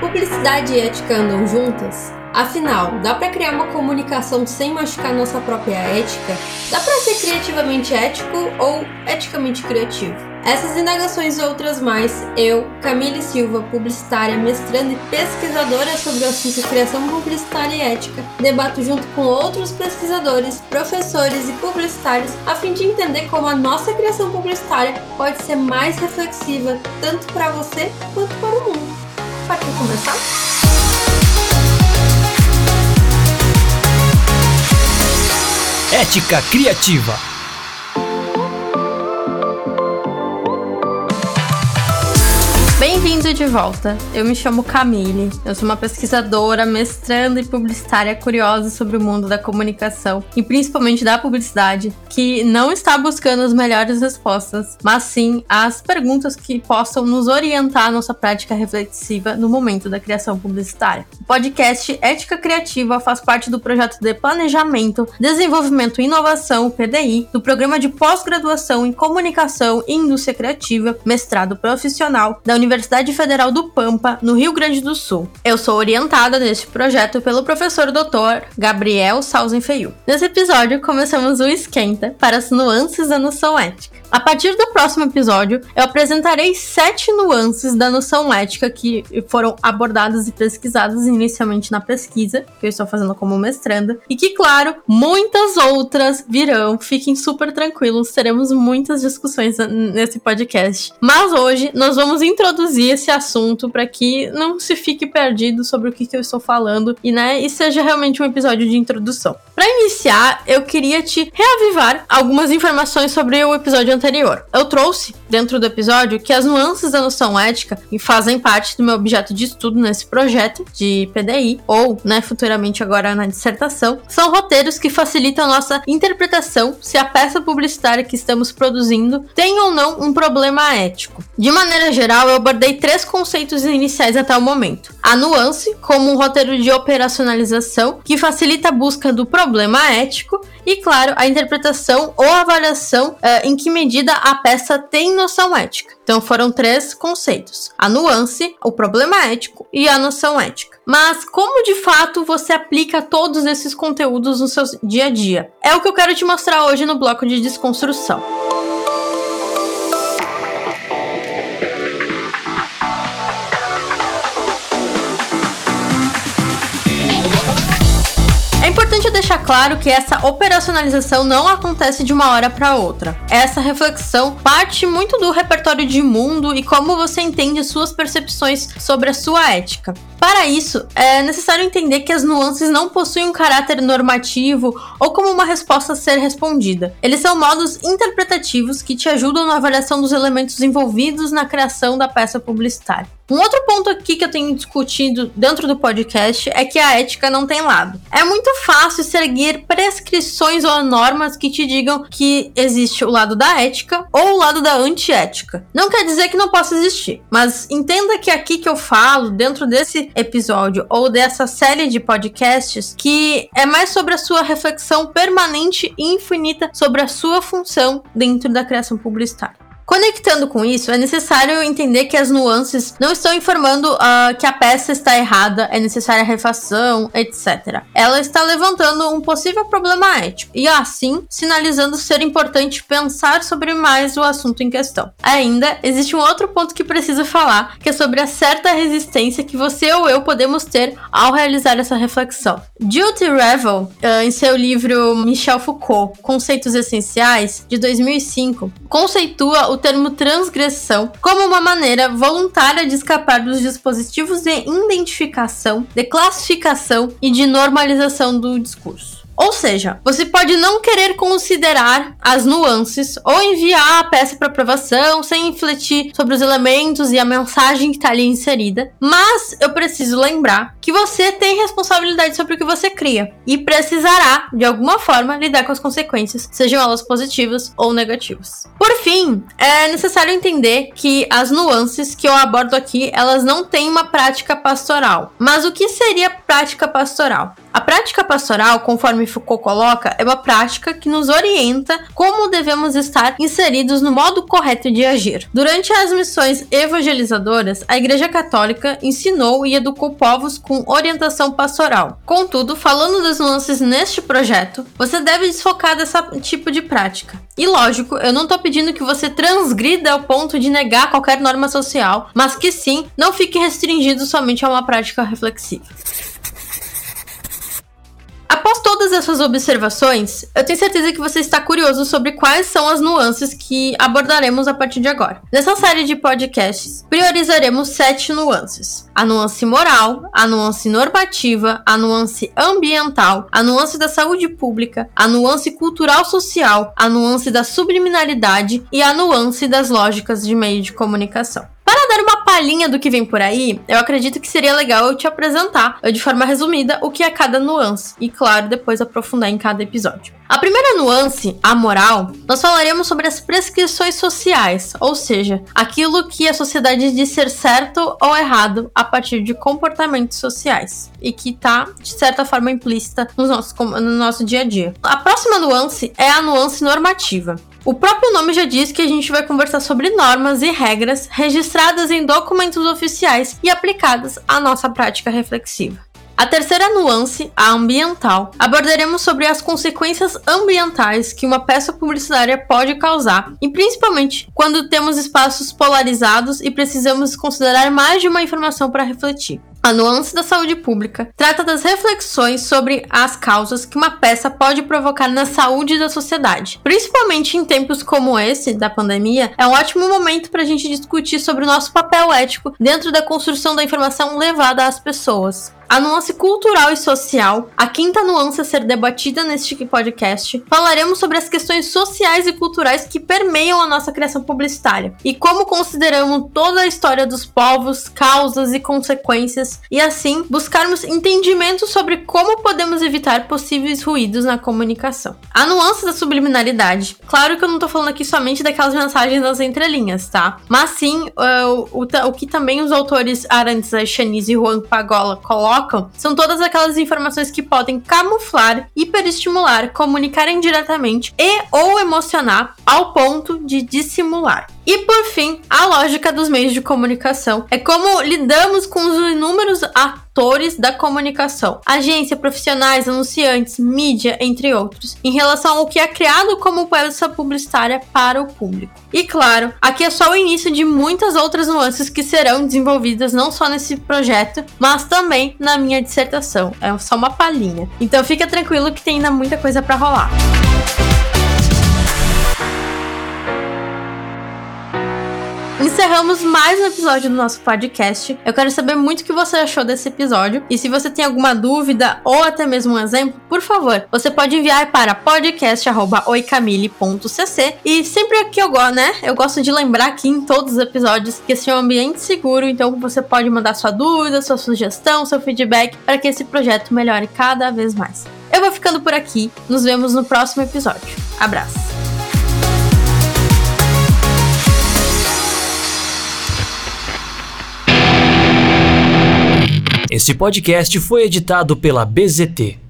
Publicidade e ética andam juntas? Afinal, dá para criar uma comunicação sem machucar nossa própria ética? Dá para ser criativamente ético ou eticamente criativo? Essas indagações e outras mais, eu, Camille Silva, publicitária, mestranda e pesquisadora sobre o assunto criação publicitária e ética, debato junto com outros pesquisadores, professores e publicitários a fim de entender como a nossa criação publicitária pode ser mais reflexiva tanto para você quanto para o mundo. Para começar? Ética Criativa Bem-vindo de volta. Eu me chamo Camille. Eu sou uma pesquisadora, mestranda e publicitária curiosa sobre o mundo da comunicação e principalmente da publicidade, que não está buscando as melhores respostas, mas sim as perguntas que possam nos orientar a nossa prática reflexiva no momento da criação publicitária. O podcast Ética Criativa faz parte do projeto de Planejamento, Desenvolvimento e Inovação, PDI, do programa de pós-graduação em Comunicação e Indústria Criativa, mestrado profissional da Universidade Universidade Federal do Pampa, no Rio Grande do Sul. Eu sou orientada neste projeto pelo professor Dr. Gabriel Sausenfeiu. Nesse episódio, começamos o esquenta para as nuances da noção ética. A partir do próximo episódio, eu apresentarei sete nuances da noção ética que foram abordadas e pesquisadas inicialmente na pesquisa, que eu estou fazendo como mestranda, e que, claro, muitas outras virão. Fiquem super tranquilos, teremos muitas discussões nesse podcast. Mas hoje nós vamos introduzir esse assunto para que não se fique perdido sobre o que, que eu estou falando e, né, e seja realmente um episódio de introdução. Para iniciar, eu queria te reavivar algumas informações sobre o episódio anterior. Eu trouxe dentro do episódio que as nuances da noção ética fazem parte do meu objeto de estudo nesse projeto de PDI ou, né, futuramente agora na dissertação, são roteiros que facilitam nossa interpretação se a peça publicitária que estamos produzindo tem ou não um problema ético. De maneira geral, eu abordei três conceitos iniciais até o momento: a nuance, como um roteiro de operacionalização que facilita a busca do problema ético e, claro, a interpretação ou avaliação uh, em que medida a peça tem noção ética. Então foram três conceitos: a nuance, o problema ético e a noção ética. Mas como de fato você aplica todos esses conteúdos no seu dia a dia? É o que eu quero te mostrar hoje no bloco de desconstrução. Claro que essa operacionalização não acontece de uma hora para outra. Essa reflexão parte muito do repertório de mundo e como você entende suas percepções sobre a sua ética. Para isso, é necessário entender que as nuances não possuem um caráter normativo ou como uma resposta a ser respondida. Eles são modos interpretativos que te ajudam na avaliação dos elementos envolvidos na criação da peça publicitária. Um outro ponto aqui que eu tenho discutido dentro do podcast é que a ética não tem lado. É muito fácil seguir prescrições ou normas que te digam que existe o lado da ética ou o lado da antiética. Não quer dizer que não possa existir, mas entenda que aqui que eu falo, dentro desse episódio ou dessa série de podcasts que é mais sobre a sua reflexão permanente e infinita sobre a sua função dentro da criação publicitária. Conectando com isso, é necessário entender que as nuances não estão informando uh, que a peça está errada, é necessária refação, etc. Ela está levantando um possível problema ético e, assim, sinalizando ser importante pensar sobre mais o assunto em questão. Ainda, existe um outro ponto que preciso falar, que é sobre a certa resistência que você ou eu podemos ter ao realizar essa reflexão. Duty Revel, uh, em seu livro Michel Foucault, Conceitos Essenciais, de 2005, conceitua o termo transgressão como uma maneira voluntária de escapar dos dispositivos de identificação, de classificação e de normalização do discurso. Ou seja, você pode não querer considerar as nuances ou enviar a peça para aprovação sem refletir sobre os elementos e a mensagem que está ali inserida, mas eu preciso lembrar que você tem responsabilidade sobre o que você cria e precisará, de alguma forma, lidar com as consequências, sejam elas positivas ou negativas. Por fim, é necessário entender que as nuances que eu abordo aqui, elas não têm uma prática pastoral. Mas o que seria prática pastoral? A prática pastoral, conforme Foucault coloca, é uma prática que nos orienta como devemos estar inseridos no modo correto de agir. Durante as missões evangelizadoras, a Igreja Católica ensinou e educou povos com orientação pastoral. Contudo, falando das nuances neste projeto, você deve desfocar desse tipo de prática. E lógico, eu não tô pedindo que você transgrida ao ponto de negar qualquer norma social, mas que sim, não fique restringido somente a uma prática reflexiva. Após todas essas observações, eu tenho certeza que você está curioso sobre quais são as nuances que abordaremos a partir de agora. Nessa série de podcasts, priorizaremos sete nuances: a nuance moral, a nuance normativa, a nuance ambiental, a nuance da saúde pública, a nuance cultural social, a nuance da subliminalidade e a nuance das lógicas de meio de comunicação. Dar uma palhinha do que vem por aí, eu acredito que seria legal eu te apresentar, de forma resumida, o que é cada nuance e, claro, depois aprofundar em cada episódio. A primeira nuance, a moral, nós falaremos sobre as prescrições sociais, ou seja, aquilo que a sociedade diz ser certo ou errado a partir de comportamentos sociais e que está, de certa forma, implícita no nosso, no nosso dia a dia. A próxima nuance é a nuance normativa. O próprio nome já diz que a gente vai conversar sobre normas e regras registradas em documentos oficiais e aplicadas à nossa prática reflexiva. A terceira nuance, a ambiental, abordaremos sobre as consequências ambientais que uma peça publicitária pode causar, e principalmente quando temos espaços polarizados e precisamos considerar mais de uma informação para refletir. A nuance da saúde pública trata das reflexões sobre as causas que uma peça pode provocar na saúde da sociedade. Principalmente em tempos como esse, da pandemia, é um ótimo momento para a gente discutir sobre o nosso papel ético dentro da construção da informação levada às pessoas a nuance cultural e social, a quinta nuance a ser debatida neste podcast, falaremos sobre as questões sociais e culturais que permeiam a nossa criação publicitária e como consideramos toda a história dos povos, causas e consequências, e assim buscarmos entendimento sobre como podemos evitar possíveis ruídos na comunicação. A nuance da subliminaridade. Claro que eu não tô falando aqui somente daquelas mensagens das entrelinhas, tá? Mas sim uh, o, o, o, que também os autores Arantes Chaniz e Juan Pagola colocam colocam são todas aquelas informações que podem camuflar, hiperestimular, comunicar indiretamente e ou emocionar ao ponto de dissimular. E por fim, a lógica dos meios de comunicação é como lidamos com os inúmeros atores da comunicação, agência, profissionais, anunciantes, mídia, entre outros, em relação ao que é criado como peça publicitária para o público. E claro, aqui é só o início de muitas outras nuances que serão desenvolvidas não só nesse projeto, mas também na minha dissertação. É só uma palhinha. Então fica tranquilo que tem ainda muita coisa para rolar. Encerramos mais um episódio do nosso podcast. Eu quero saber muito o que você achou desse episódio. E se você tem alguma dúvida ou até mesmo um exemplo, por favor, você pode enviar para podcast.oicamille.cc. E sempre que eu gosto, né? Eu gosto de lembrar aqui em todos os episódios que esse é um ambiente seguro, então você pode mandar sua dúvida, sua sugestão, seu feedback para que esse projeto melhore cada vez mais. Eu vou ficando por aqui. Nos vemos no próximo episódio. Abraço. Esse podcast foi editado pela BZT